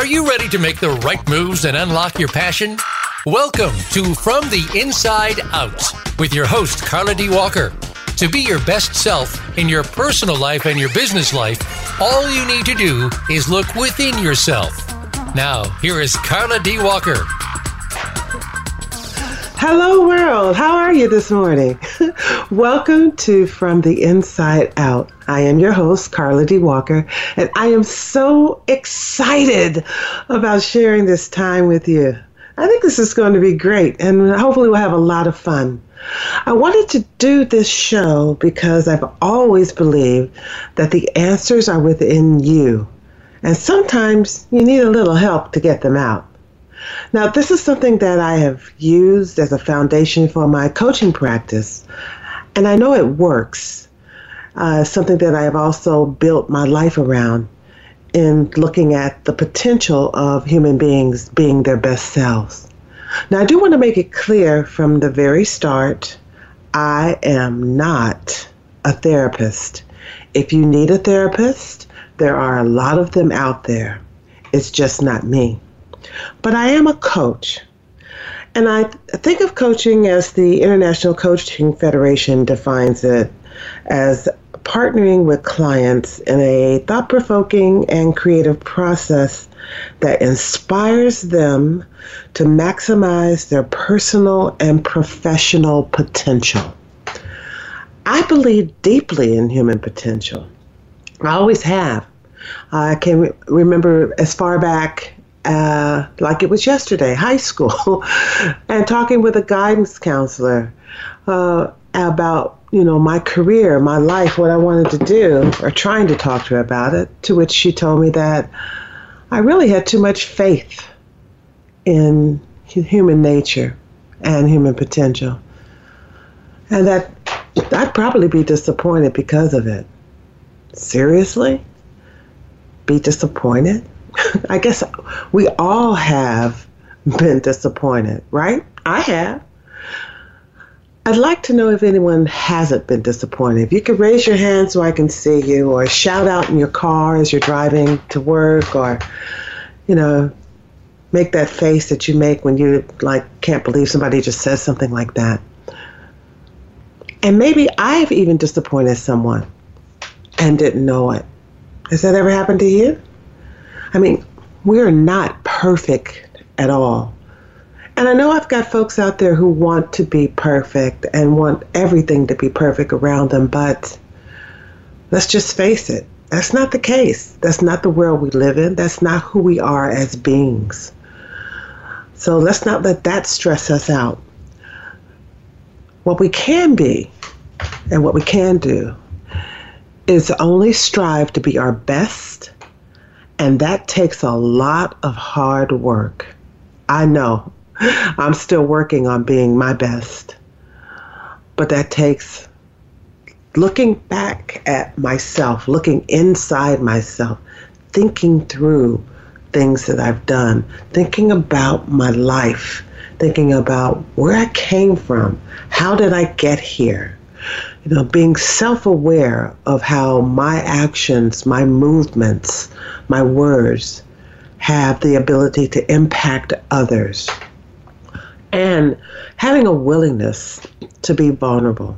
Are you ready to make the right moves and unlock your passion? Welcome to From the Inside Out with your host, Karla D. Walker. To be your best self in your personal life and your business life, all you need to do is look within yourself. Now, here is Karla D. Walker. Hello, world. How are you this morning? Welcome to From the Inside Out. I am your host, Karla D. Walker, and I am so excited about sharing this time with you. I think this is going to be great, and hopefully, we'll have a lot of fun. I wanted to do this show because I've always believed that the answers are within you, and sometimes you need a little help to get them out. Now, this is something that I have used as a foundation for my coaching practice, and I know it works. Uh, something that I have also built my life around in looking at the potential of human beings being their best selves. Now, I do want to make it clear from the very start I am not a therapist. If you need a therapist, there are a lot of them out there. It's just not me. But I am a coach. And I think of coaching as the International Coaching Federation defines it as partnering with clients in a thought provoking and creative process that inspires them to maximize their personal and professional potential. I believe deeply in human potential. I always have. I can remember as far back uh, like it was yesterday, high school, and talking with a guidance counselor uh, about you know my career, my life, what I wanted to do, or trying to talk to her about it. To which she told me that I really had too much faith in human nature and human potential, and that I'd probably be disappointed because of it. Seriously, be disappointed? I guess we all have been disappointed, right? I have. I'd like to know if anyone hasn't been disappointed. If you could raise your hand so I can see you, or shout out in your car as you're driving to work, or, you know, make that face that you make when you, like, can't believe somebody just says something like that. And maybe I've even disappointed someone and didn't know it. Has that ever happened to you? I mean, we're not perfect at all. And I know I've got folks out there who want to be perfect and want everything to be perfect around them, but let's just face it. That's not the case. That's not the world we live in. That's not who we are as beings. So let's not let that stress us out. What we can be and what we can do is only strive to be our best and that takes a lot of hard work. I know. I'm still working on being my best. But that takes looking back at myself, looking inside myself, thinking through things that I've done, thinking about my life, thinking about where I came from, how did I get here? You know, being self aware of how my actions, my movements, my words have the ability to impact others. And having a willingness to be vulnerable,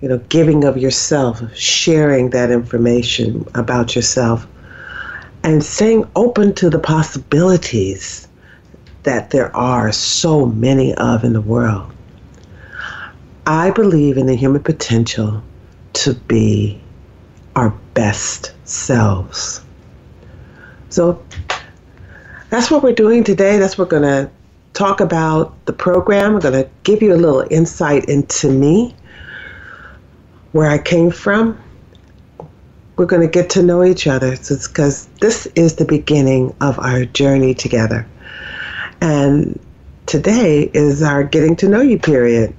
you know, giving of yourself, sharing that information about yourself, and staying open to the possibilities that there are so many of in the world. I believe in the human potential to be our best selves. So that's what we're doing today. That's what we're going to talk about the program. I'm going to give you a little insight into me, where I came from. We're going to get to know each other because this is the beginning of our journey together. And today is our getting to know you period.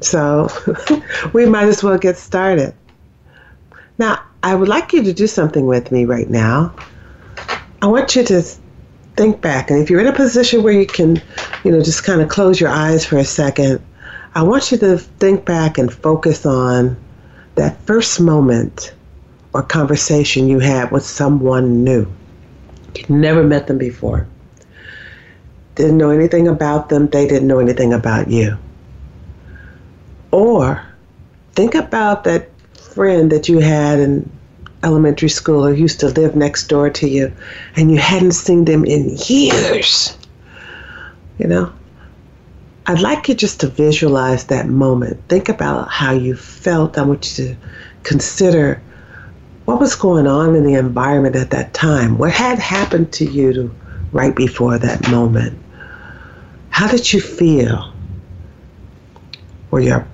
So we might as well get started. Now, I would like you to do something with me right now. I want you to think back, and if you're in a position where you can, you know, just kind of close your eyes for a second, I want you to think back and focus on that first moment or conversation you had with someone new. You'd never met them before. Didn't know anything about them, they didn't know anything about you. Or think about that friend that you had in elementary school or used to live next door to you and you hadn't seen them in years. You know, I'd like you just to visualize that moment. Think about how you felt. I want you to consider what was going on in the environment at that time. What had happened to you right before that moment? How did you feel? Were your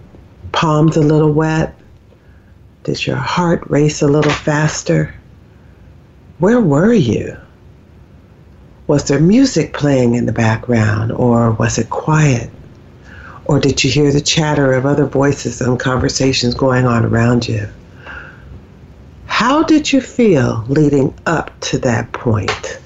palms a little wet? Did your heart race a little faster? Where were you? Was there music playing in the background or was it quiet? Or did you hear the chatter of other voices and conversations going on around you? How did you feel leading up to that point?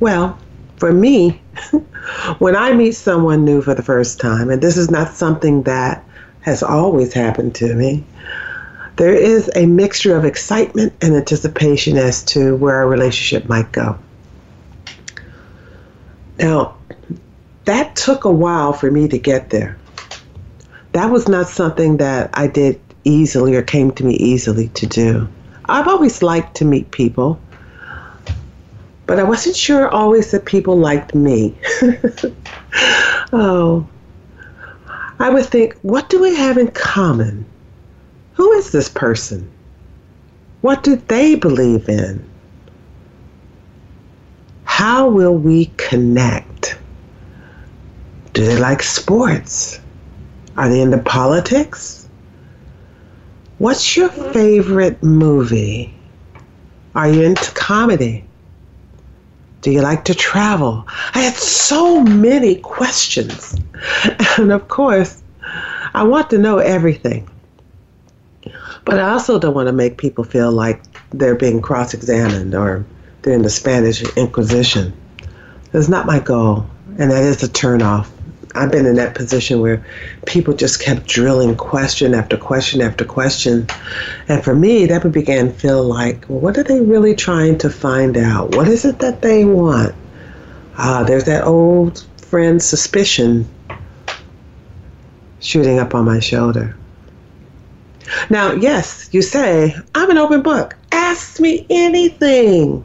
Well, for me, when I meet someone new for the first time, and this is not something that has always happened to me, there is a mixture of excitement and anticipation as to where our relationship might go. Now, that took a while for me to get there. That was not something that I did easily or came to me easily to do. I've always liked to meet people, but I wasn't sure always that people liked me. oh, I would think, what do we have in common? Who is this person? What do they believe in? How will we connect? Do they like sports? Are they into politics? What's your favorite movie? Are you into comedy? Do you like to travel? I had so many questions. And of course, I want to know everything. But I also don't want to make people feel like they're being cross examined or they're in the Spanish Inquisition. That's not my goal, and that is a turnoff. I've been in that position where people just kept drilling question after question after question. And for me, that began to feel like, well, what are they really trying to find out? What is it that they want? Ah, there's that old friend suspicion shooting up on my shoulder. Now, yes, you say, I'm an open book. Ask me anything.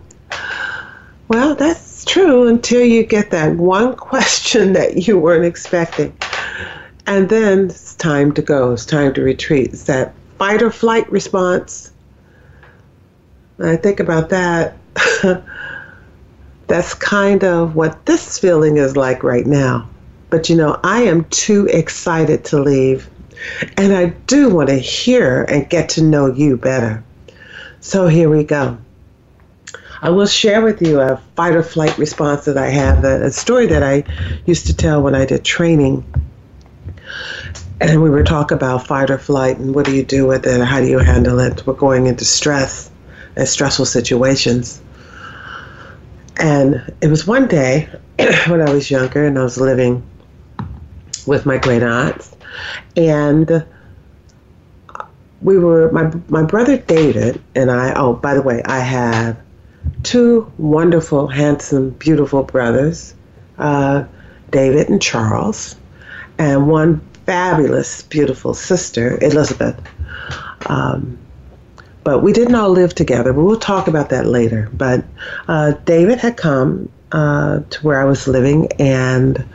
Well, that's true until you get that one question that you weren't expecting. And then it's time to go, it's time to retreat. It's that fight or flight response. When I think about that, that's kind of what this feeling is like right now. But you know, I am too excited to leave and I do want to hear and get to know you better. So here we go. I will share with you a fight or flight response that I have, a, a story that I used to tell when I did training. And we were talking about fight or flight and what do you do with it, how do you handle it. We're going into stress and stressful situations. And it was one day when I was younger and I was living with my great aunts and we were my my brother David and I. Oh, by the way, I have two wonderful, handsome, beautiful brothers, uh, David and Charles, and one fabulous, beautiful sister, Elizabeth. Um, but we didn't all live together. But we'll talk about that later. But uh, David had come uh, to where I was living, and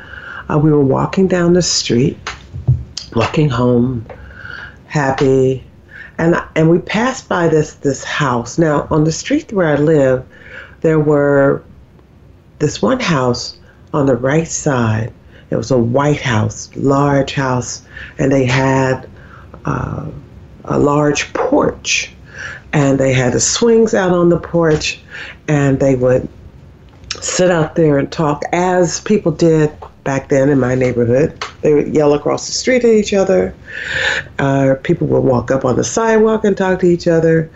uh, we were walking down the street walking home, happy, and and we passed by this this house. Now on the street where I live, there were this one house on the right side. It was a white house, large house, and they had uh, a large porch, and they had the swings out on the porch, and they would sit out there and talk as people did back then in my neighborhood. They would yell across the street at each other. Uh, people would walk up on the sidewalk and talk to each other,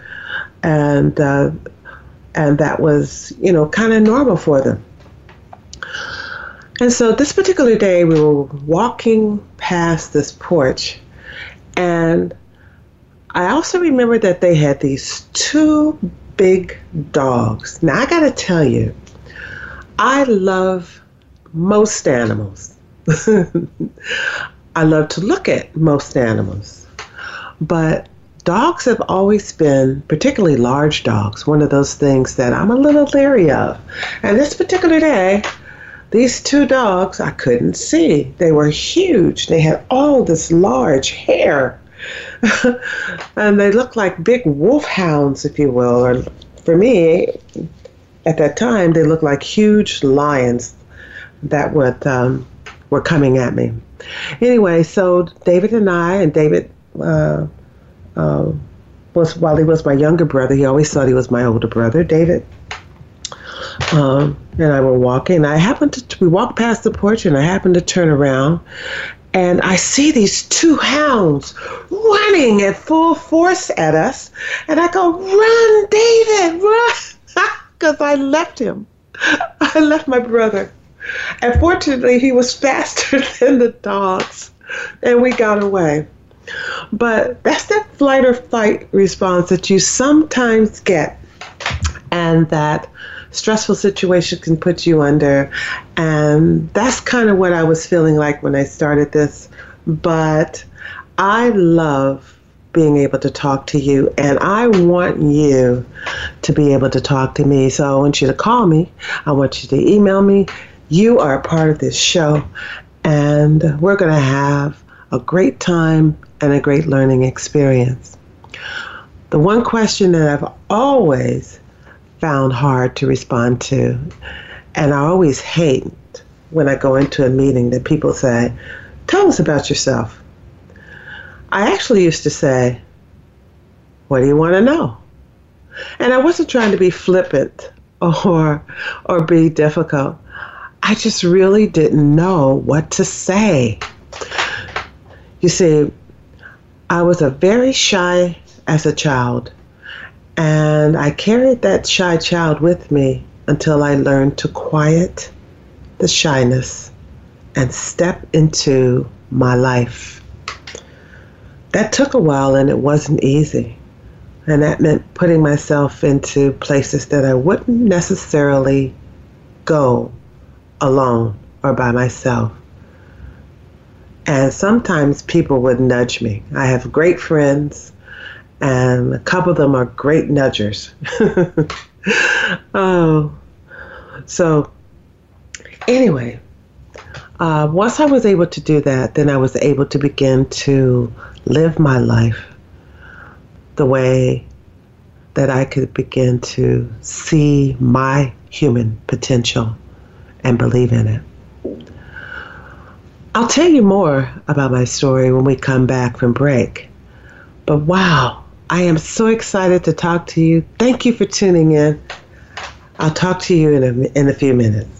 and uh, and that was you know kind of normal for them. And so this particular day, we were walking past this porch, and I also remember that they had these two big dogs. Now, I got to tell you, I love most animals. I love to look at most animals. But dogs have always been, particularly large dogs, one of those things that I'm a little leery of. And this particular day, these two dogs I couldn't see. They were huge. They had all this large hair. and they looked like big wolf hounds, if you will. Or for me, at that time, they looked like huge lions that would um, were coming at me. Anyway, so David and I, and David uh, uh, was while he was my younger brother, he always thought he was my older brother. David um, and I were walking. I happened to we walked past the porch, and I happened to turn around, and I see these two hounds running at full force at us, and I go, "Run, David, run!" Because I left him. I left my brother, and fortunately, he was faster than the dogs, and we got away. But that's that flight or fight response that you sometimes get, and that stressful situation can put you under. And that's kind of what I was feeling like when I started this. But I love being able to talk to you, and I want you to be able to talk to me. So I want you to call me, I want you to email me. You are a part of this show, and we're going to have a great time and a great learning experience. The one question that I've always found hard to respond to. And I always hate when I go into a meeting that people say, Tell us about yourself. I actually used to say, What do you want to know? And I wasn't trying to be flippant or or be difficult. I just really didn't know what to say. You see, I was a very shy as a child. And I carried that shy child with me until I learned to quiet the shyness and step into my life. That took a while and it wasn't easy. And that meant putting myself into places that I wouldn't necessarily go alone or by myself. And sometimes people would nudge me. I have great friends and a couple of them are great nudgers. oh, so anyway, uh, once I was able to do that, then I was able to begin to live my life the way that I could begin to see my human potential and believe in it. I'll tell you more about my story when we come back from break. But wow, I am so excited to talk to you. Thank you for tuning in. I'll talk to you in a, in a few minutes.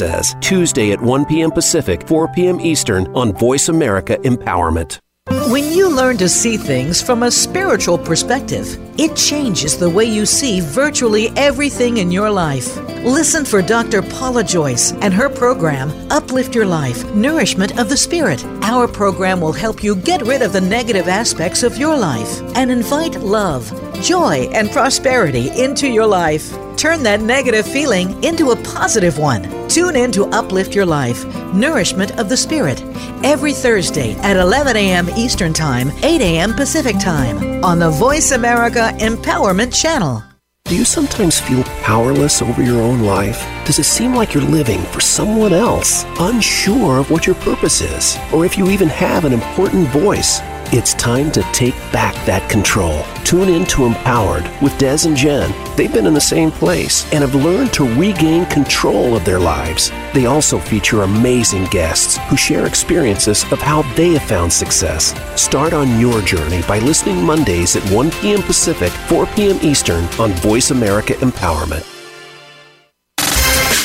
says, Tuesday at 1 p.m. Pacific, 4 p.m. Eastern on Voice America Empowerment. When you learn to see things from a spiritual perspective, it changes the way you see virtually everything in your life. Listen for Dr. Paula Joyce and her program, Uplift Your Life Nourishment of the Spirit. Our program will help you get rid of the negative aspects of your life and invite love, joy, and prosperity into your life. Turn that negative feeling into a positive one. Tune in to Uplift Your Life, Nourishment of the Spirit, every Thursday at 11 a.m. Eastern Time, 8 a.m. Pacific Time on the Voice America Empowerment Channel. Do you sometimes feel powerless over your own life? Does it seem like you're living for someone else, unsure of what your purpose is, or if you even have an important voice? It's time to take back that control. Tune in to Empowered with Des and Jen. They've been in the same place and have learned to regain control of their lives. They also feature amazing guests who share experiences of how they have found success. Start on your journey by listening Mondays at 1 p.m. Pacific, 4 p.m. Eastern on Voice America Empowerment.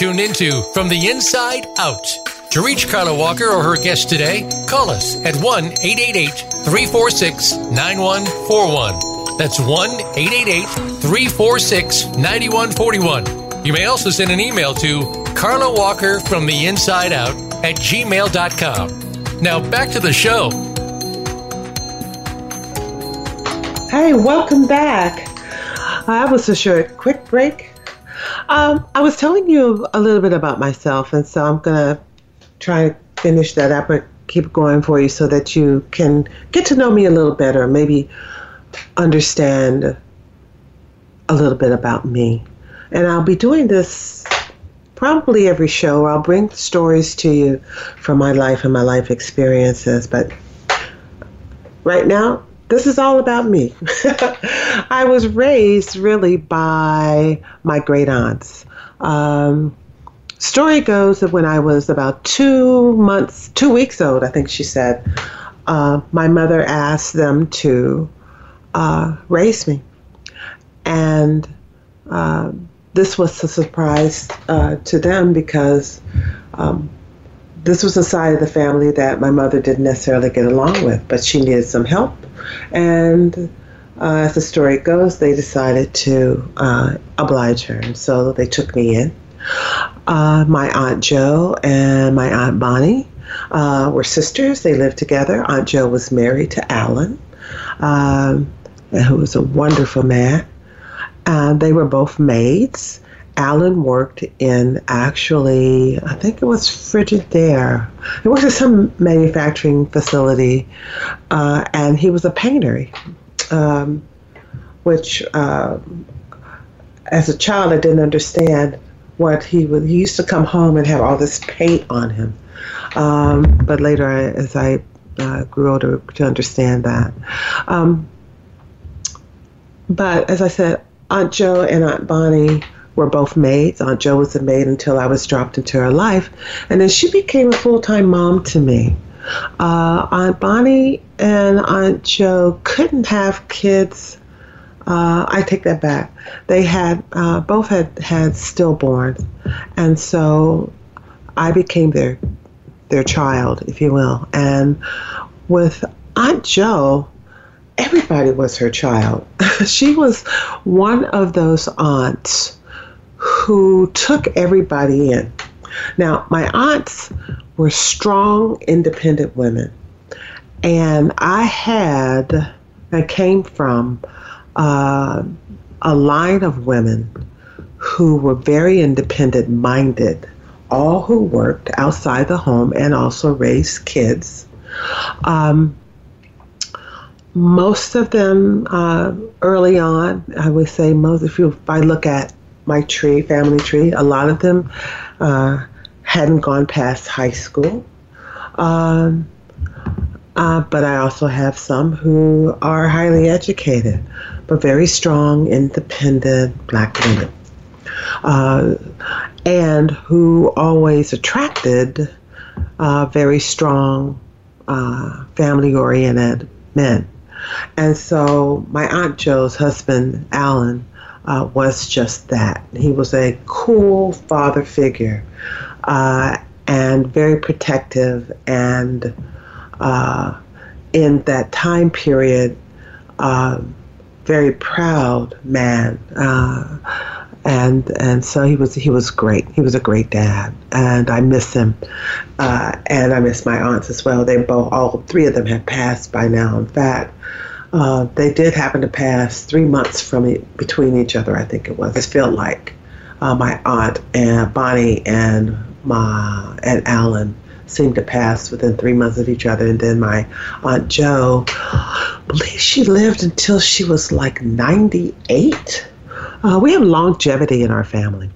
Tuned into From the Inside Out. To reach Karla Walker or her guest today, call us at 1 888 346 9141. That's 1 888 346 9141. You may also send an email to Karla Walker from the inside out at gmail.com. Now back to the show. Hey, welcome back. I was a short, quick break. Um, I was telling you a little bit about myself, and so I'm going to try to finish that up and keep going for you so that you can get to know me a little better, maybe understand a little bit about me. And I'll be doing this probably every show. I'll bring stories to you from my life and my life experiences. But right now, this is all about me. I was raised really by my great aunts. Um, story goes that when I was about two months, two weeks old, I think she said, uh, my mother asked them to uh, raise me. And uh, this was a surprise uh, to them because um, this was a side of the family that my mother didn't necessarily get along with, but she needed some help. And uh, as the story goes, they decided to uh, oblige her. And so they took me in. Uh, my Aunt Jo and my Aunt Bonnie uh, were sisters. They lived together. Aunt Jo was married to Alan, um, who was a wonderful man. Uh, they were both maids. Alan worked in actually, I think it was Frigidaire. He worked at some manufacturing facility, uh, and he was a painter, um, which uh, as a child I didn't understand what he would. He used to come home and have all this paint on him, um, but later as I uh, grew older to understand that. Um, but as I said, Aunt Jo and Aunt Bonnie were both maids. Aunt Jo was a maid until I was dropped into her life. And then she became a full time mom to me. Uh, Aunt Bonnie and Aunt Jo couldn't have kids. Uh, I take that back. They had uh, both had had stillborns, and so I became their their child, if you will. And with Aunt Jo, everybody was her child. she was one of those aunts who took everybody in. Now, my aunts were strong, independent women. And I had, I came from uh, a line of women who were very independent minded, all who worked outside the home and also raised kids. Um, most of them uh, early on, I would say most, if, you, if I look at my tree, family tree. A lot of them uh, hadn't gone past high school. Um, uh, but I also have some who are highly educated, but very strong, independent black women. Uh, and who always attracted uh, very strong, uh, family oriented men. And so my Aunt Jo's husband, Alan, uh, was just that. He was a cool father figure uh, and very protective. And uh, in that time period, uh, very proud man. Uh, and and so he was he was great. He was a great dad, and I miss him, uh, and I miss my aunts as well. They both all three of them have passed by now. In fact, uh, they did happen to pass three months from between each other. I think it was. It felt like uh, my aunt and Bonnie and my and Alan seemed to pass within three months of each other. And then my Aunt Jo, I believe she lived until she was like 98. Uh, we have longevity in our family.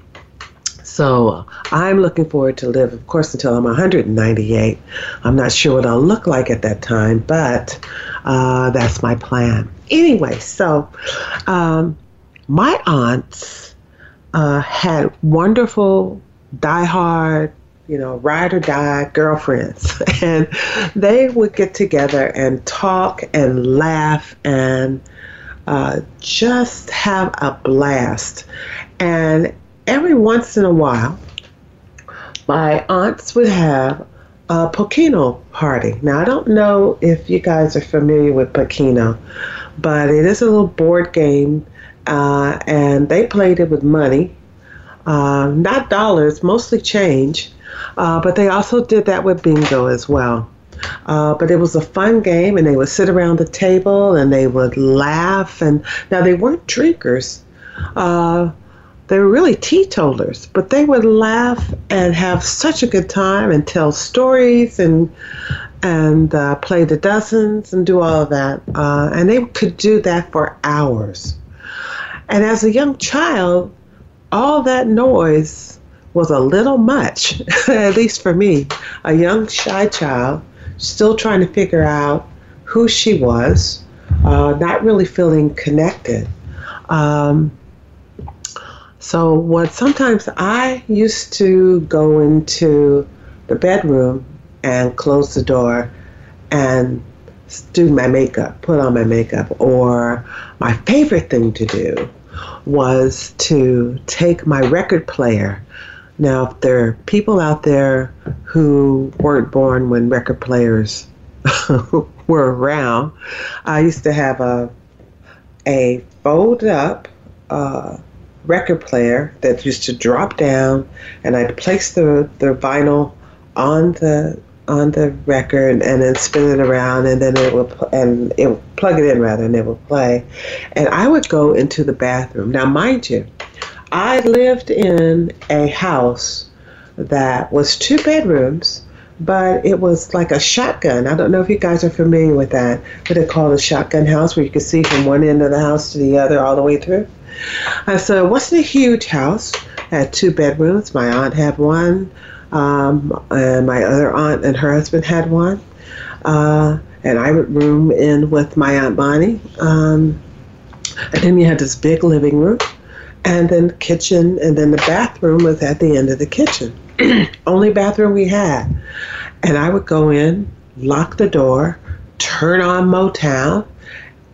So uh, I'm looking forward to live, of course, until I'm 198. I'm not sure what I'll look like at that time, but uh, that's my plan. Anyway, so um, my aunts uh, had wonderful, die-hard you know, ride or die girlfriends. And they would get together and talk and laugh and uh, just have a blast. And every once in a while, my aunts would have a Pokeno party. Now, I don't know if you guys are familiar with Pokeno, but it is a little board game, uh, and they played it with money. Uh, not dollars, mostly change. Uh, but they also did that with bingo as well. Uh, but it was a fun game, and they would sit around the table and they would laugh. And now they weren't drinkers; uh, they were really teetotalers. But they would laugh and have such a good time and tell stories and and uh, play the dozens and do all of that. Uh, and they could do that for hours. And as a young child, all that noise was a little much, at least for me, a young, shy child, still trying to figure out who she was, uh, not really feeling connected. Um, so, what sometimes I used to go into the bedroom and close the door and do my makeup, put on my makeup, or my favorite thing to do was to take my record player. Now, if there are people out there who weren't born when record players were around, I used to have a a fold up uh, record player that used to drop down, and I'd place the, the vinyl on the on the record and then spin it around, and then it would and it would plug it in rather, and it would play. And I would go into the bathroom. Now, mind you, I lived in a house that was two bedrooms, but it was like a shotgun. I don't know if you guys are familiar with that, but they called a shotgun house where you could see from one end of the house to the other all the way through. And so it wasn't a huge house. It had two bedrooms. My aunt had one, um, and my other aunt and her husband had one. Uh, and I would room in with my aunt Bonnie. Um, and then you had this big living room and then the kitchen, and then the bathroom was at the end of the kitchen. Only bathroom we had. And I would go in, lock the door, turn on Motown,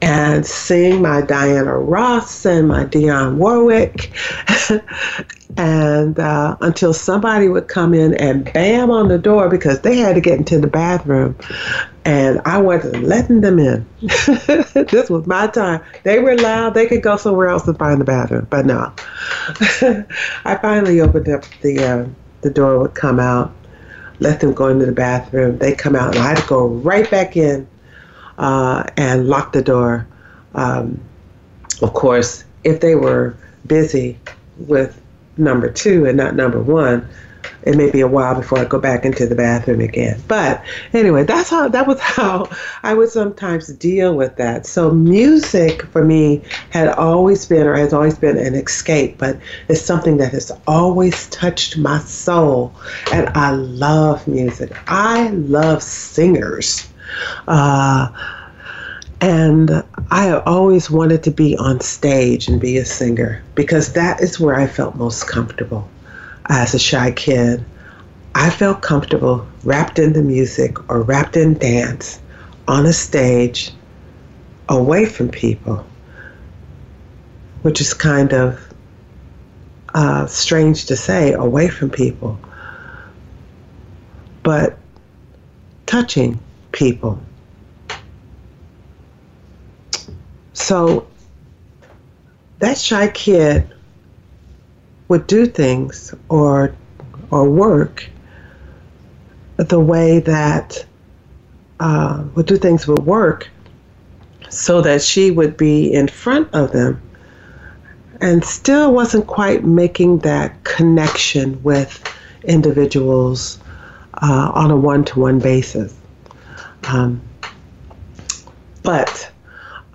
and sing my Diana Ross and my Dionne Warwick, and uh, until somebody would come in and bam on the door because they had to get into the bathroom, and I wasn't letting them in. this was my time. They were loud; they could go somewhere else and find the bathroom, but no. I finally opened up the uh, the door would come out, let them go into the bathroom. They come out, and I had to go right back in uh, and lock the door. Um, of course, if they were busy with number two and not number one, it may be a while before I go back into the bathroom again. But anyway, that's how that was how I would sometimes deal with that. So music for me had always been or has always been an escape, but it's something that has always touched my soul. And I love music. I love singers. Uh, and I always wanted to be on stage and be a singer because that is where I felt most comfortable as a shy kid. I felt comfortable wrapped in the music or wrapped in dance on a stage away from people, which is kind of uh, strange to say, away from people, but touching people So that shy kid would do things or or work the way that uh, would do things would work so that she would be in front of them and still wasn't quite making that connection with individuals uh, on a one to one basis. Um, but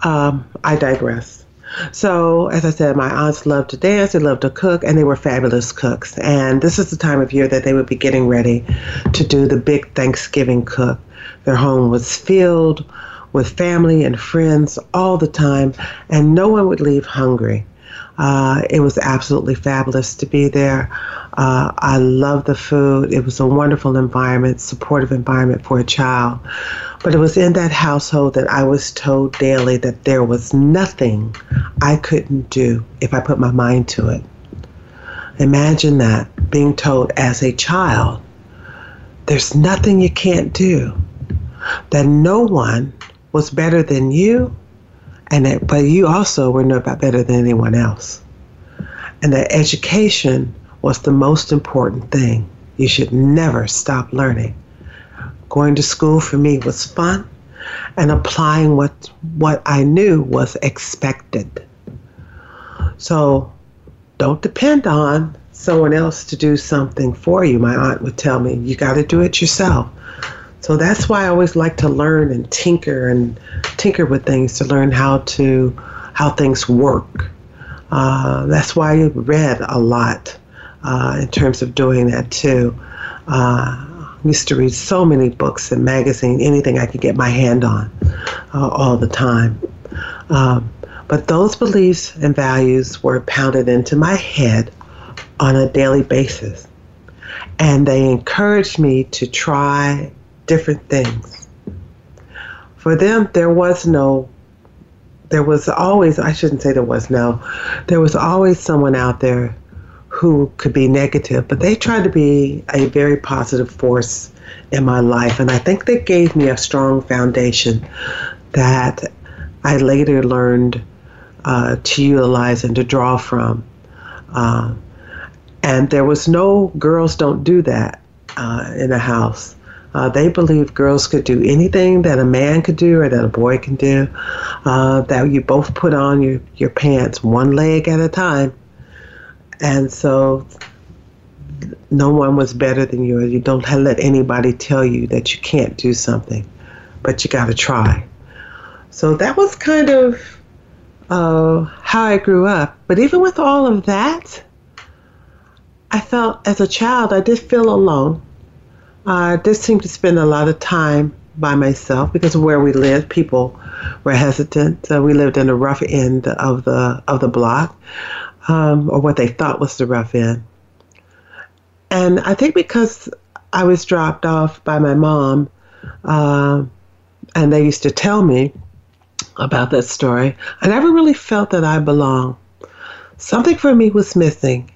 um, I digress. So, as I said, my aunts loved to dance, they loved to cook, and they were fabulous cooks. And this is the time of year that they would be getting ready to do the big Thanksgiving cook. Their home was filled with family and friends all the time, and no one would leave hungry. Uh, it was absolutely fabulous to be there. Uh, I love the food. It was a wonderful environment, supportive environment for a child. But it was in that household that I was told daily that there was nothing I couldn't do if I put my mind to it. Imagine that being told as a child, there's nothing you can't do, that no one was better than you and that, but you also were no better than anyone else. And that education was the most important thing. You should never stop learning. Going to school for me was fun, and applying what what I knew was expected. So, don't depend on someone else to do something for you. My aunt would tell me, you got to do it yourself. So that's why I always like to learn and tinker and tinker with things to learn how to how things work. Uh, that's why I read a lot uh, in terms of doing that too. Uh, used to read so many books and magazines, anything I could get my hand on, uh, all the time. Um, but those beliefs and values were pounded into my head on a daily basis, and they encouraged me to try different things. For them, there was no, there was always, I shouldn't say there was no, there was always someone out there who could be negative, but they tried to be a very positive force in my life. And I think they gave me a strong foundation that I later learned uh, to utilize and to draw from. Uh, and there was no girls don't do that uh, in the house. Uh, they believed girls could do anything that a man could do or that a boy can do. Uh, that you both put on your, your pants one leg at a time. And so no one was better than you. You don't let anybody tell you that you can't do something, but you got to try. So that was kind of uh, how I grew up. But even with all of that, I felt as a child I did feel alone. I did seem to spend a lot of time by myself because of where we lived. People were hesitant. Uh, we lived in the rough end of the of the block, um, or what they thought was the rough end. And I think because I was dropped off by my mom, uh, and they used to tell me about that story, I never really felt that I belonged. Something for me was missing,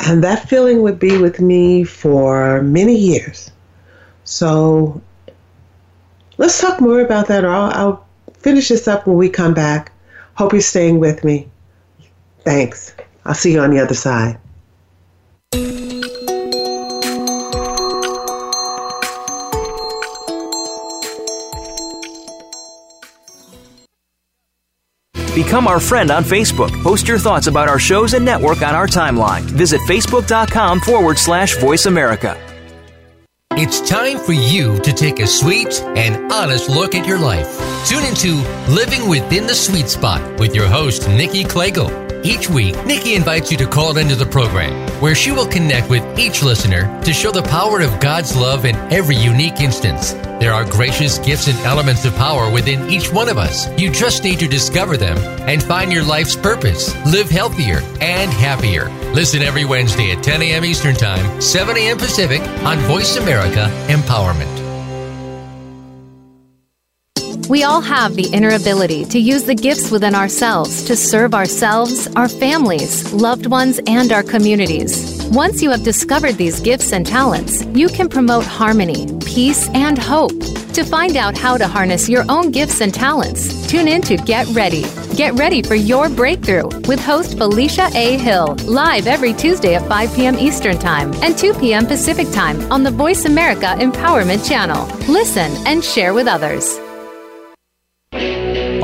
and that feeling would be with me for many years. So let's talk more about that, or I'll, I'll finish this up when we come back. Hope you're staying with me. Thanks. I'll see you on the other side. Become our friend on Facebook. Post your thoughts about our shows and network on our timeline. Visit facebook.com forward slash voice America. It's time for you to take a sweet and honest look at your life. Tune into Living Within the Sweet Spot with your host, Nikki Klegel. Each week, Nikki invites you to call into the program where she will connect with each listener to show the power of God's love in every unique instance. There are gracious gifts and elements of power within each one of us. You just need to discover them and find your life's purpose. Live healthier and happier. Listen every Wednesday at 10 a.m. Eastern Time, 7 a.m. Pacific on Voice America Empowerment. We all have the inner ability to use the gifts within ourselves to serve ourselves, our families, loved ones, and our communities. Once you have discovered these gifts and talents, you can promote harmony, peace, and hope. To find out how to harness your own gifts and talents, tune in to Get Ready Get ready for your breakthrough with host Felicia A. Hill, live every Tuesday at 5 p.m. Eastern Time and 2 p.m. Pacific Time on the Voice America Empowerment Channel. Listen and share with others.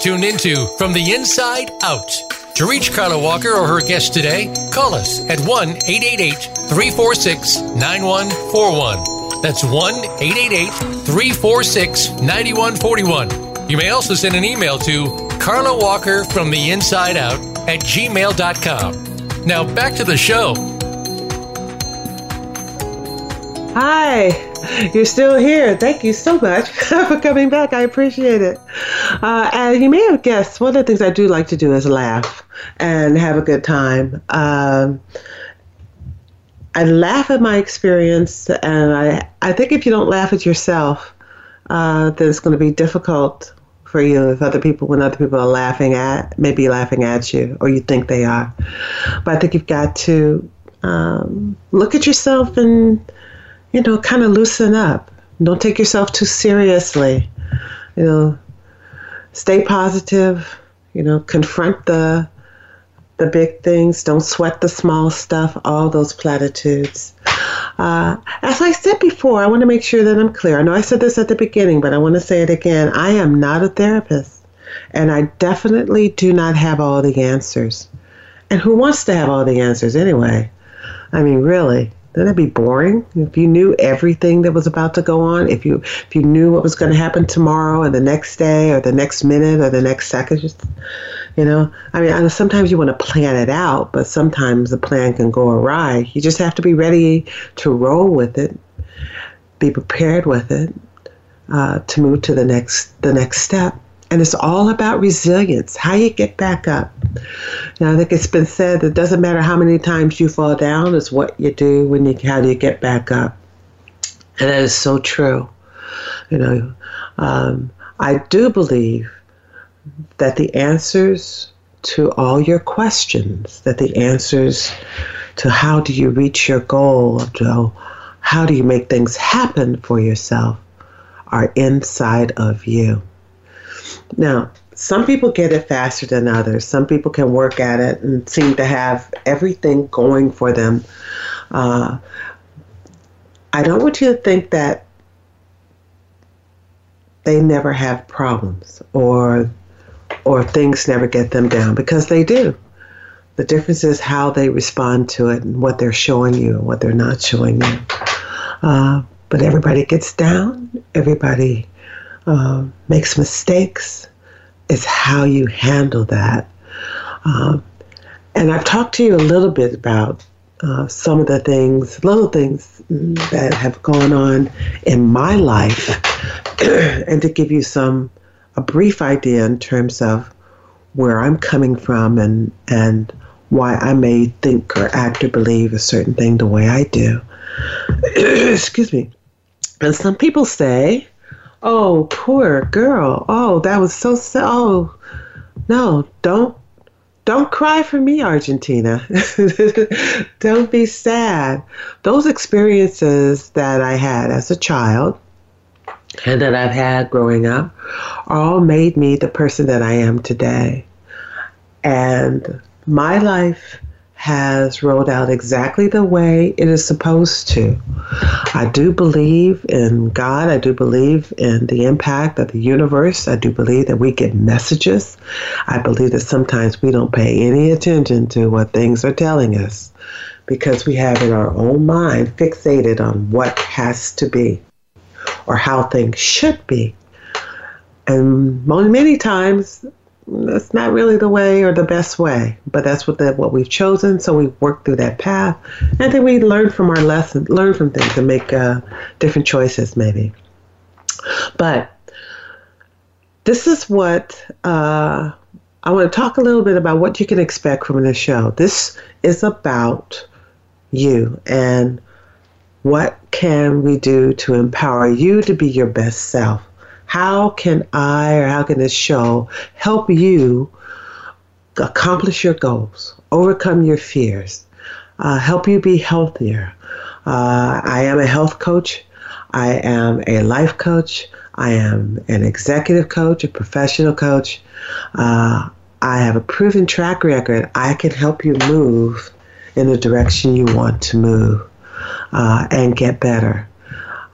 Tuned into From the Inside Out. To reach Karla Walker or her guest today, call us at 1 888 346 9141. That's 1 888 346 9141. You may also send an email to Karla Walker from the inside out at gmail.com. Now back to the show. Hi, you're still here. Thank you so much for coming back. I appreciate it. Uh, you may have guessed, one of the things I do like to do is laugh and have a good time. Um, I laugh at my experience, and I, I think if you don't laugh at yourself, uh, then it's going to be difficult for you if other people, when other people are laughing at, maybe laughing at you, or you think they are. But I think you've got to um, look at yourself and you know, kind of loosen up. Don't take yourself too seriously. You know, stay positive. You know, confront the the big things. Don't sweat the small stuff. All those platitudes. Uh, as I said before, I want to make sure that I'm clear. I know I said this at the beginning, but I want to say it again. I am not a therapist, and I definitely do not have all the answers. And who wants to have all the answers anyway? I mean, really. That'd be boring. If you knew everything that was about to go on, if you if you knew what was going to happen tomorrow or the next day or the next minute or the next second, just you know. I mean, I know sometimes you want to plan it out, but sometimes the plan can go awry. You just have to be ready to roll with it, be prepared with it, uh, to move to the next the next step. And it's all about resilience, how you get back up. Now, I think it's been said that it doesn't matter how many times you fall down, it's what you do when you, how do you get back up. And that is so true. You know, um, I do believe that the answers to all your questions, that the answers to how do you reach your goal, to how do you make things happen for yourself, are inside of you. Now, some people get it faster than others. Some people can work at it and seem to have everything going for them. Uh, I don't want you to think that they never have problems or or things never get them down because they do. The difference is how they respond to it and what they're showing you and what they're not showing you. Uh, but everybody gets down. Everybody uh, makes mistakes. It's how you handle that. Um, and I've talked to you a little bit about uh, some of the things, little things that have gone on in my life, and to give you some a brief idea in terms of where I'm coming from and and why I may think or act or believe a certain thing the way I do. Excuse me. And some people say Oh, poor girl. Oh, that was so sad. Oh, no, don't don't cry for me, Argentina. don't be sad. Those experiences that I had as a child and that I've had growing up all made me the person that I am today. And my life has rolled out exactly the way it is supposed to. I do believe in God. I do believe in the impact of the universe. I do believe that we get messages. I believe that sometimes we don't pay any attention to what things are telling us because we have in our own mind fixated on what has to be or how things should be. And many times that's not really the way or the best way, but that's what the, what we've chosen. So we work through that path, and then we learn from our lessons, learn from things, and make uh, different choices, maybe. But this is what uh, I want to talk a little bit about what you can expect from this show. This is about you and what can we do to empower you to be your best self how can I or how can this show help you accomplish your goals, overcome your fears, uh, help you be healthier? Uh, I am a health coach. I am a life coach. I am an executive coach, a professional coach. Uh, I have a proven track record. I can help you move in the direction you want to move uh, and get better.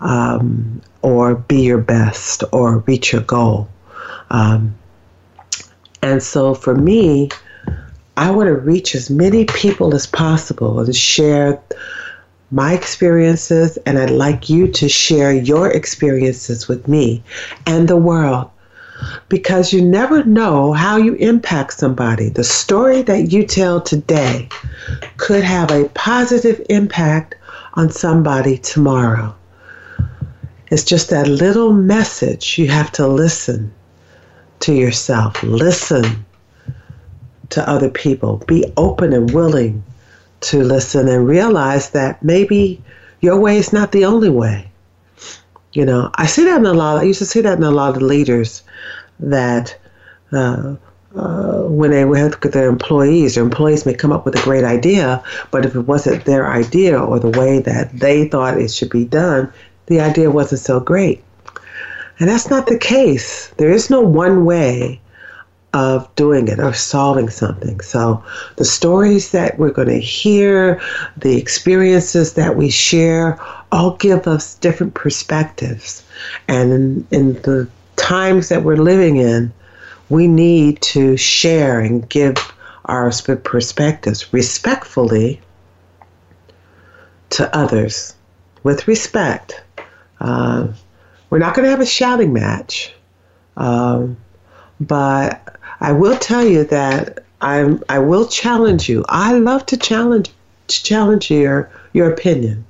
Um, or be your best or reach your goal. Um, and so for me, I want to reach as many people as possible and share my experiences, and I'd like you to share your experiences with me and the world because you never know how you impact somebody. The story that you tell today could have a positive impact on somebody tomorrow. It's just that little message you have to listen to yourself, listen to other people, be open and willing to listen and realize that maybe your way is not the only way. You know, I see that in a lot. I used to see that in a lot of leaders that uh, uh, when they work with their employees, their employees may come up with a great idea, but if it wasn't their idea or the way that they thought it should be done, the idea wasn't so great. And that's not the case. There is no one way of doing it or solving something. So the stories that we're going to hear, the experiences that we share, all give us different perspectives. And in, in the times that we're living in, we need to share and give our perspectives respectfully to others with respect uh, we're not going to have a shouting match, um, but I will tell you that I'm, I will challenge you. I love to challenge to challenge your your opinion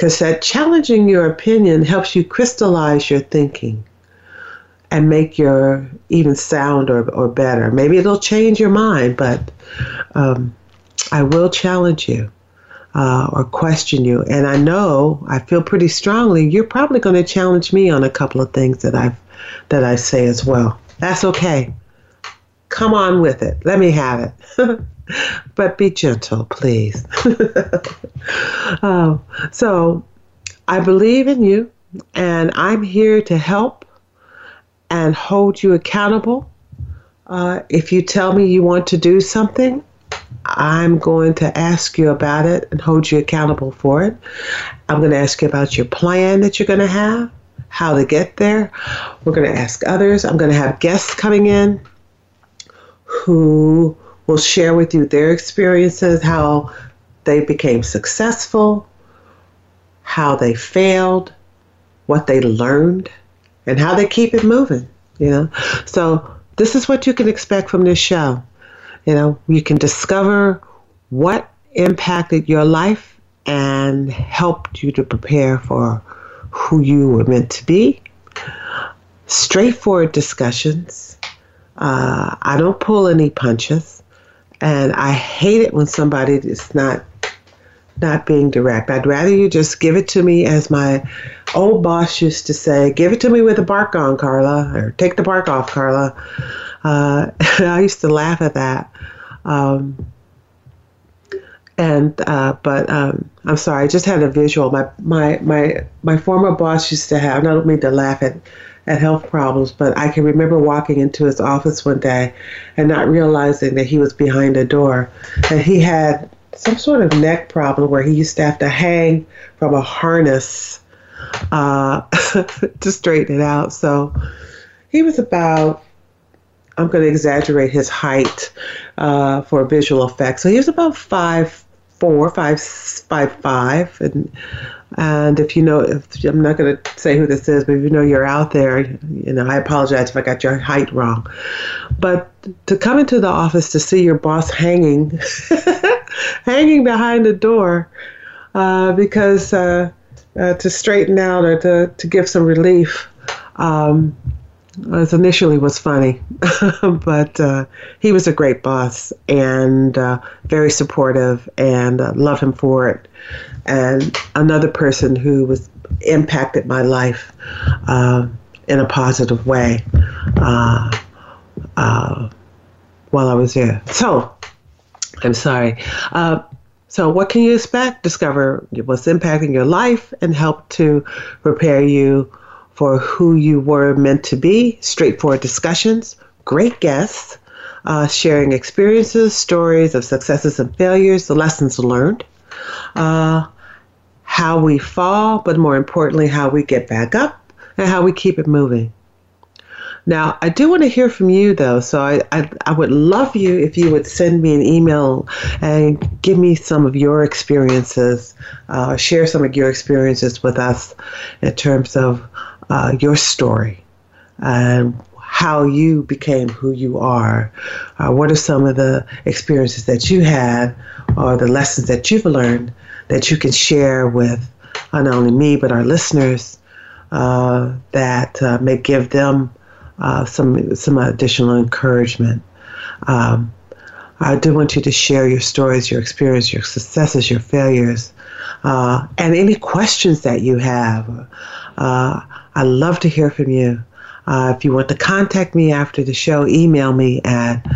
because that challenging your opinion helps you crystallize your thinking and make your even sound or, or better. Maybe it'll change your mind, but um, I will challenge you uh, or question you. And I know, I feel pretty strongly, you're probably going to challenge me on a couple of things that I've that I say as well. That's okay. Come on with it. Let me have it. but be gentle, please. uh, so I believe in you, and I'm here to help and hold you accountable. Uh, if you tell me you want to do something, I'm going to ask you about it and hold you accountable for it. I'm going to ask you about your plan that you're going to have, how to get there. We're going to ask others. I'm going to have guests coming in who will share with you their experiences, how they became successful, how they failed, what they learned, and how they keep it moving, you know. So this is what you can expect from this show. You know, you can discover what impacted your life and helped you to prepare for who you were meant to be. Straightforward discussions. Uh, I don't pull any punches, and I hate it when somebody is not not being direct. I'd rather you just give it to me as my old boss used to say, "Give it to me with the bark on, Karla," or "Take the bark off, Karla." Uh, I used to laugh at that. Um, and uh, but um, I'm sorry, I just had a visual. My my my my former boss used to have. I don't mean to laugh at and health problems, but I can remember walking into his office one day and not realizing that he was behind a door. And he had some sort of neck problem where he used to have to hang from a harness uh, to straighten it out. So he was about, I'm going to exaggerate his height uh, for visual effects. So he was about five four, five, five, five, and and if you know, if I'm not going to say who this is, but if you know you're out there, you know, I apologize if I got your height wrong. But to come into the office to see your boss hanging, hanging behind the door, uh, because uh, uh, to straighten out or to, to give some relief, um, was initially was funny, but uh, he was a great boss and uh, very supportive, and uh, love him for it. And another person who was impacted my life uh, in a positive way uh, uh, while I was there. So I'm sorry. so, what can you expect? Discover what's impacting your life and help to prepare you for who you were meant to be, straightforward discussions, great guests, uh, sharing experiences, stories of successes and failures, the lessons learned, uh, how we fall, but more importantly, how we get back up and how we keep it moving. Now, I do want to hear from you though, so I, I, I, would love you if you would send me an email and give me some of your experiences, uh, share some of your experiences with us in terms of uh, your story and how you became who you are. Uh, what are some of the experiences that you had or the lessons that you've learned that you can share with not only me but our listeners uh, that uh, may give them uh, some some additional encouragement. Um, I do want you to share your stories, your experience, your successes, your failures, uh, and any questions that you have. Uh, I love to hear from you. Uh, if you want to contact me after the show, email me at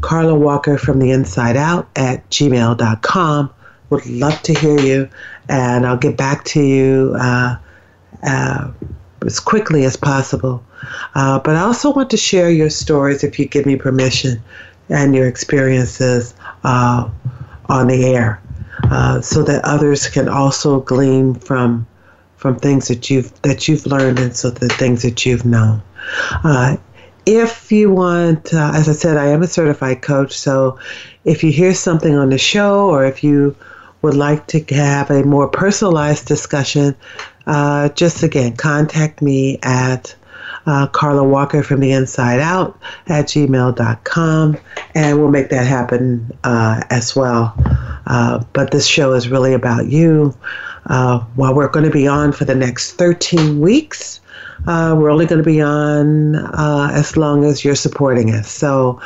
Karla Walker from the inside out at gmail.com. Would love to hear you, and I'll get back to you uh, uh, as quickly as possible. Uh, but I also want to share your stories if you give me permission and your experiences uh, on the air uh, so that others can also glean from from things that you've that you've learned and so the things that you've known. Uh, if you want, uh, as I said, I am a certified coach. So if you hear something on the show or if you would like to have a more personalized discussion, uh, just again, contact me at uh, Karla Walker from the inside out at gmail.com and we'll make that happen uh, as well. Uh, but this show is really about you. Uh, while we're going to be on for the next 13 weeks, uh, we're only going to be on uh, as long as you're supporting us. So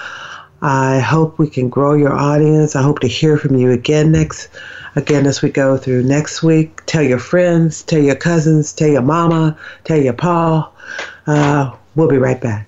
I hope we can grow your audience. I hope to hear from you again next again as we go through next week. Tell your friends, tell your cousins, tell your mama, tell your pa. Uh, we'll be right back.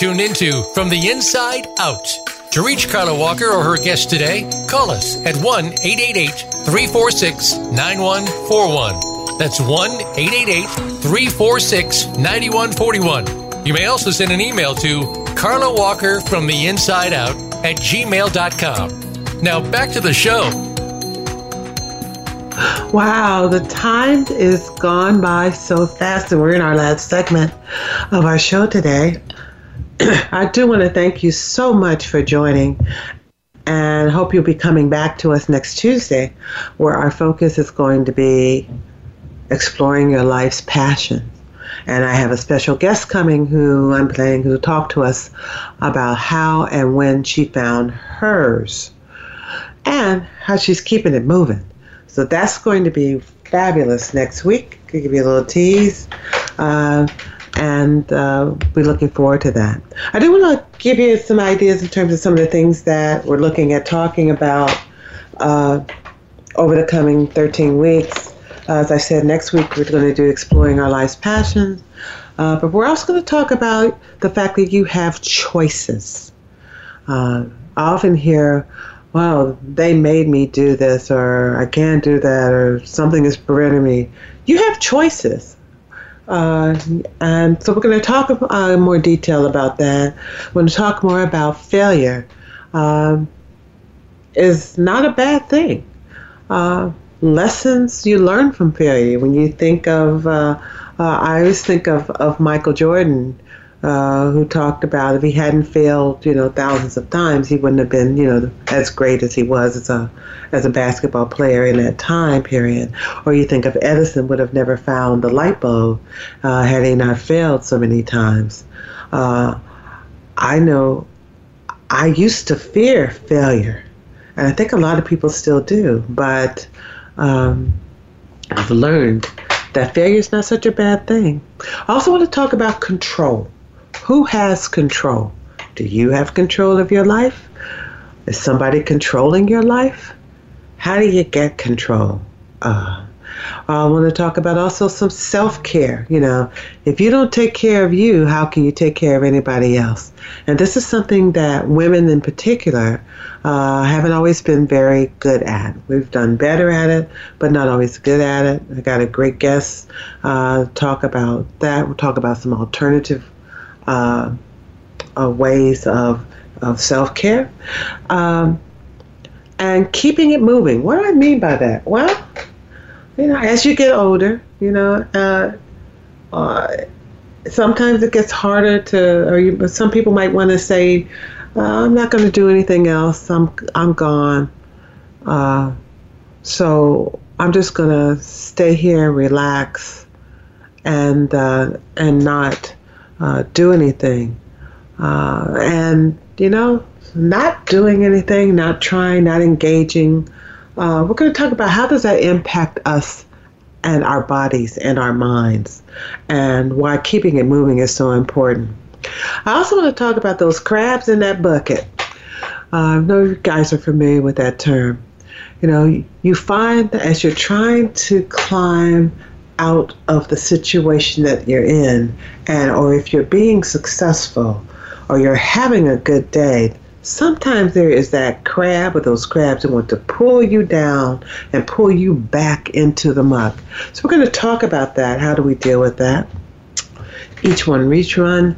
Tuned into From the Inside Out. To reach Karla Walker or her guest today, call us at 1 888 346 9141. That's 1 888 346 9141. You may also send an email to Karla Walker from the inside out at gmail.com. Now back to the show. Wow, the time is gone by so fast, and we're in our last segment of our show today. I do want to thank you so much for joining and hope you'll be coming back to us next Tuesday, where our focus is going to be exploring your life's passion. And I have a special guest coming who I'm planning to talk to us about how and when she found hers and how she's keeping it moving. So that's going to be fabulous next week. I'll give you a little tease. Uh, and uh, we're looking forward to that. I do want to give you some ideas in terms of some of the things that we're looking at talking about uh, over the coming 13 weeks. As I said, next week we're going to do Exploring Our Life's Passions, uh, but we're also going to talk about the fact that you have choices. Uh, I often hear, well, they made me do this, or I can't do that, or something is preventing me. You have choices. Uh, and so we're going to talk uh, in more detail about that. We're going to talk more about failure. Um, is not a bad thing. Uh, lessons you learn from failure. When you think of, uh, uh, I always think of, of Michael Jordan uh, who talked about if he hadn't failed, you know, thousands of times, he wouldn't have been, you know, as great as he was as a as a basketball player in that time period. Or you think of Edison would have never found the light bulb uh, had he not failed so many times. Uh, I know I used to fear failure, and I think a lot of people still do, but um, I've learned that failure is not such a bad thing. I also want to talk about control. Who has control? Do you have control of your life? Is somebody controlling your life? How do you get control? Uh, I want to talk about also some self care. You know, if you don't take care of you, how can you take care of anybody else? And this is something that women in particular uh, haven't always been very good at. We've done better at it, but not always good at it. I got a great guest uh, talk about that. We'll talk about some alternative uh, uh, ways of, of self care. Um, and keeping it moving. What do I mean by that? Well, you know, as you get older, you know, uh, uh, sometimes it gets harder to, or you, some people might want to say, uh, I'm not going to do anything else. I'm, I'm gone. Uh, so I'm just going to stay here and relax and, uh, and not uh, do anything. Uh, and, you know, not doing anything, not trying, not engaging. Uh, we're going to talk about how does that impact us and our bodies and our minds and why keeping it moving is so important. I also want to talk about those crabs in that bucket. Uh, I know you guys are familiar with that term. You know, you find that as you're trying to climb out of the situation that you're in and or if you're being successful or you're having a good day sometimes there is that crab or those crabs that want to pull you down and pull you back into the muck. So we're going to talk about that. How do we deal with that? Each one reach run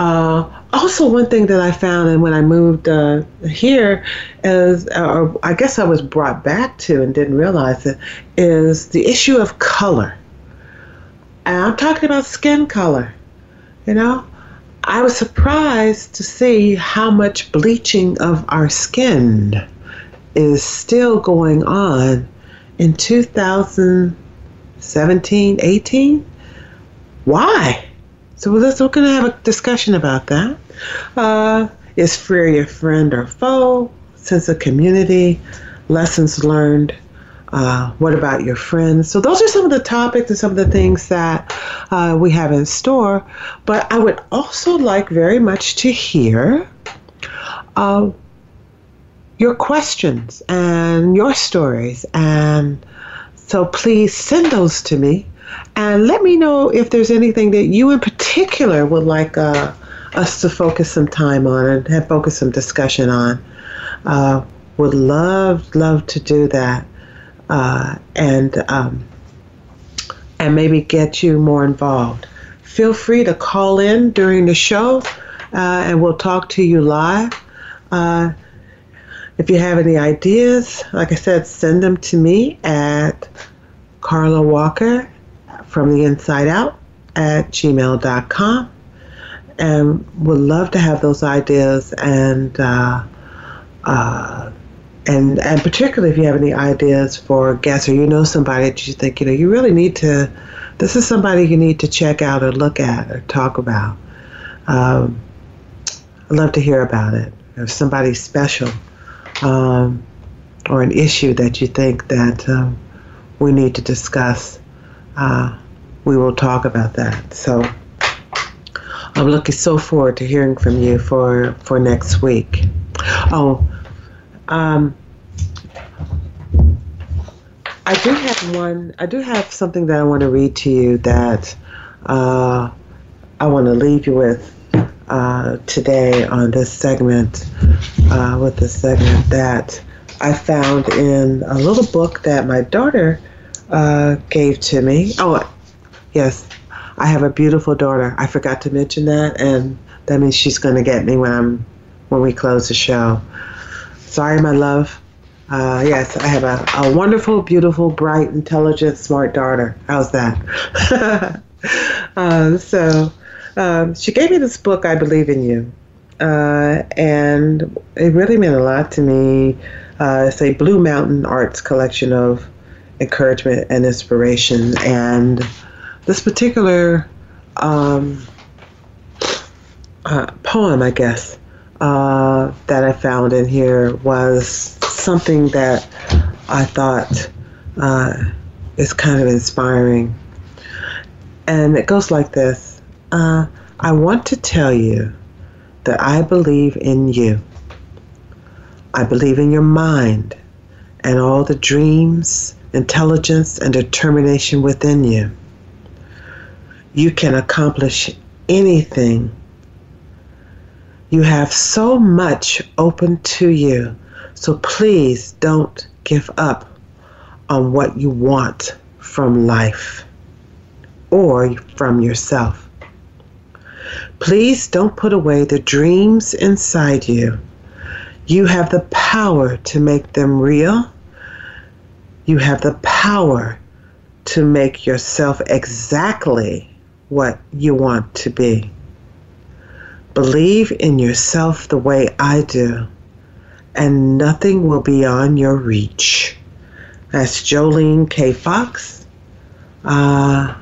uh, also one thing that i found and when i moved uh, here is or i guess i was brought back to and didn't realize it is the issue of color and I'm talking about skin color. You know, I was surprised to see how much bleaching of our skin is still going on in 2017, 18. Why? So let's, we're going to have a discussion about that. Uh, is fear your friend or foe? Sense of community, lessons learned. Uh, what about your friends? So those are some of the topics and some of the things that uh, we have in store. But I would also like very much to hear uh, your questions and your stories. And so please send those to me and let me know if there's anything that you in particular would like uh, us to focus some time on and have focus some discussion on. Uh, would love, love to do that. Uh, and um, and maybe get you more involved. Feel free to call in during the show, uh, and we'll talk to you live. Uh, if you have any ideas, like I said, send them to me at Karla Walker from the inside out at gmail.com. And would love to have those ideas and uh, uh, and and particularly if you have any ideas for guests or you know somebody that you think you know you really need to this is somebody you need to check out or look at or talk about um, I'd love to hear about it if somebody's special um, or an issue that you think that um, we need to discuss, uh, we will talk about that. So I'm looking so forward to hearing from you for for next week. Oh, um, I do have one. I do have something that I want to read to you that uh, I want to leave you with uh, today on this segment uh, with this segment that I found in a little book that my daughter uh, gave to me. Oh, yes, I have a beautiful daughter. I forgot to mention that, and that means she's going to get me when I'm when we close the show. Sorry, my love. Uh, yes, I have a, a wonderful, beautiful, bright, intelligent, smart daughter. How's that? uh, so um, she gave me this book, I Believe in You. Uh, and it really meant a lot to me. Uh, it's a Blue Mountain Arts collection of encouragement and inspiration. And this particular um, uh, poem, I guess, uh, that I found in here was something that I thought uh, is kind of inspiring. And it goes like this uh, I want to tell you that I believe in you. I believe in your mind and all the dreams, intelligence, and determination within you. You can accomplish anything. You have so much open to you, so please don't give up on what you want from life or from yourself. Please don't put away the dreams inside you. You have the power to make them real. You have the power to make yourself exactly what you want to be. Believe in yourself the way I do, and nothing will be on your reach. That's Jolene K. Fox. Uh,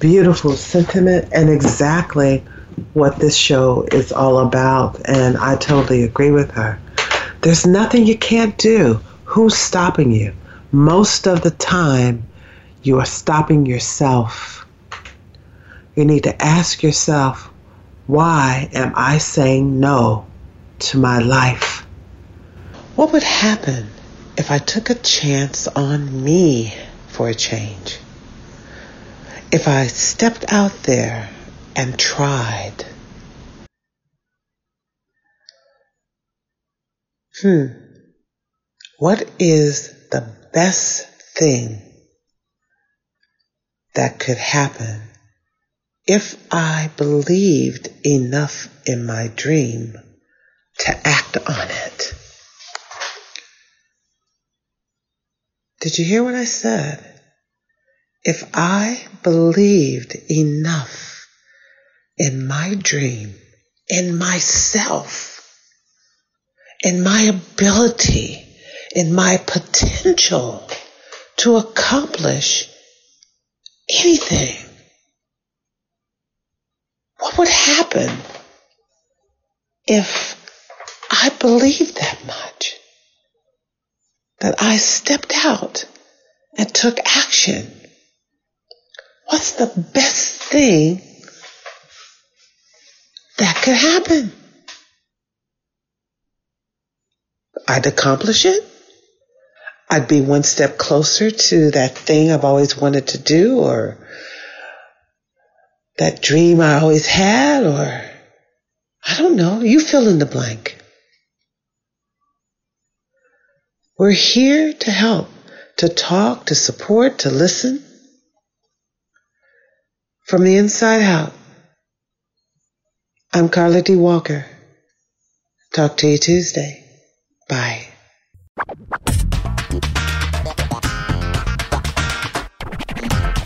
beautiful sentiment, and exactly what this show is all about, and I totally agree with her. There's nothing you can't do. Who's stopping you? Most of the time, you are stopping yourself. You need to ask yourself, why am I saying no to my life? What would happen if I took a chance on me for a change? If I stepped out there and tried. Hmm. What is the best thing that could happen if I believed enough in my dream to act on it? Did you hear what I said? If I believed enough in my dream, in myself, in my ability, in my potential to accomplish anything. What would happen if I believed that much? That I stepped out and took action. What's the best thing that could happen? I'd accomplish it. I'd be one step closer to that thing I've always wanted to do or that dream I always had or I don't know. You fill in the blank. We're here to help, to talk, to support, to listen from the inside out. I'm Karla D. Walker. Talk to you Tuesday. Bye.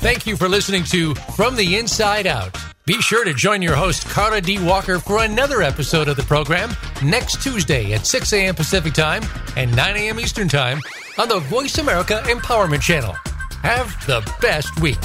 Thank you for listening to From the Inside Out. Be sure to join your host, Karla D. Walker, for another episode of the program next Tuesday at 6 a.m. Pacific Time and 9 a.m. Eastern Time on the Voice America Empowerment Channel. Have the best week.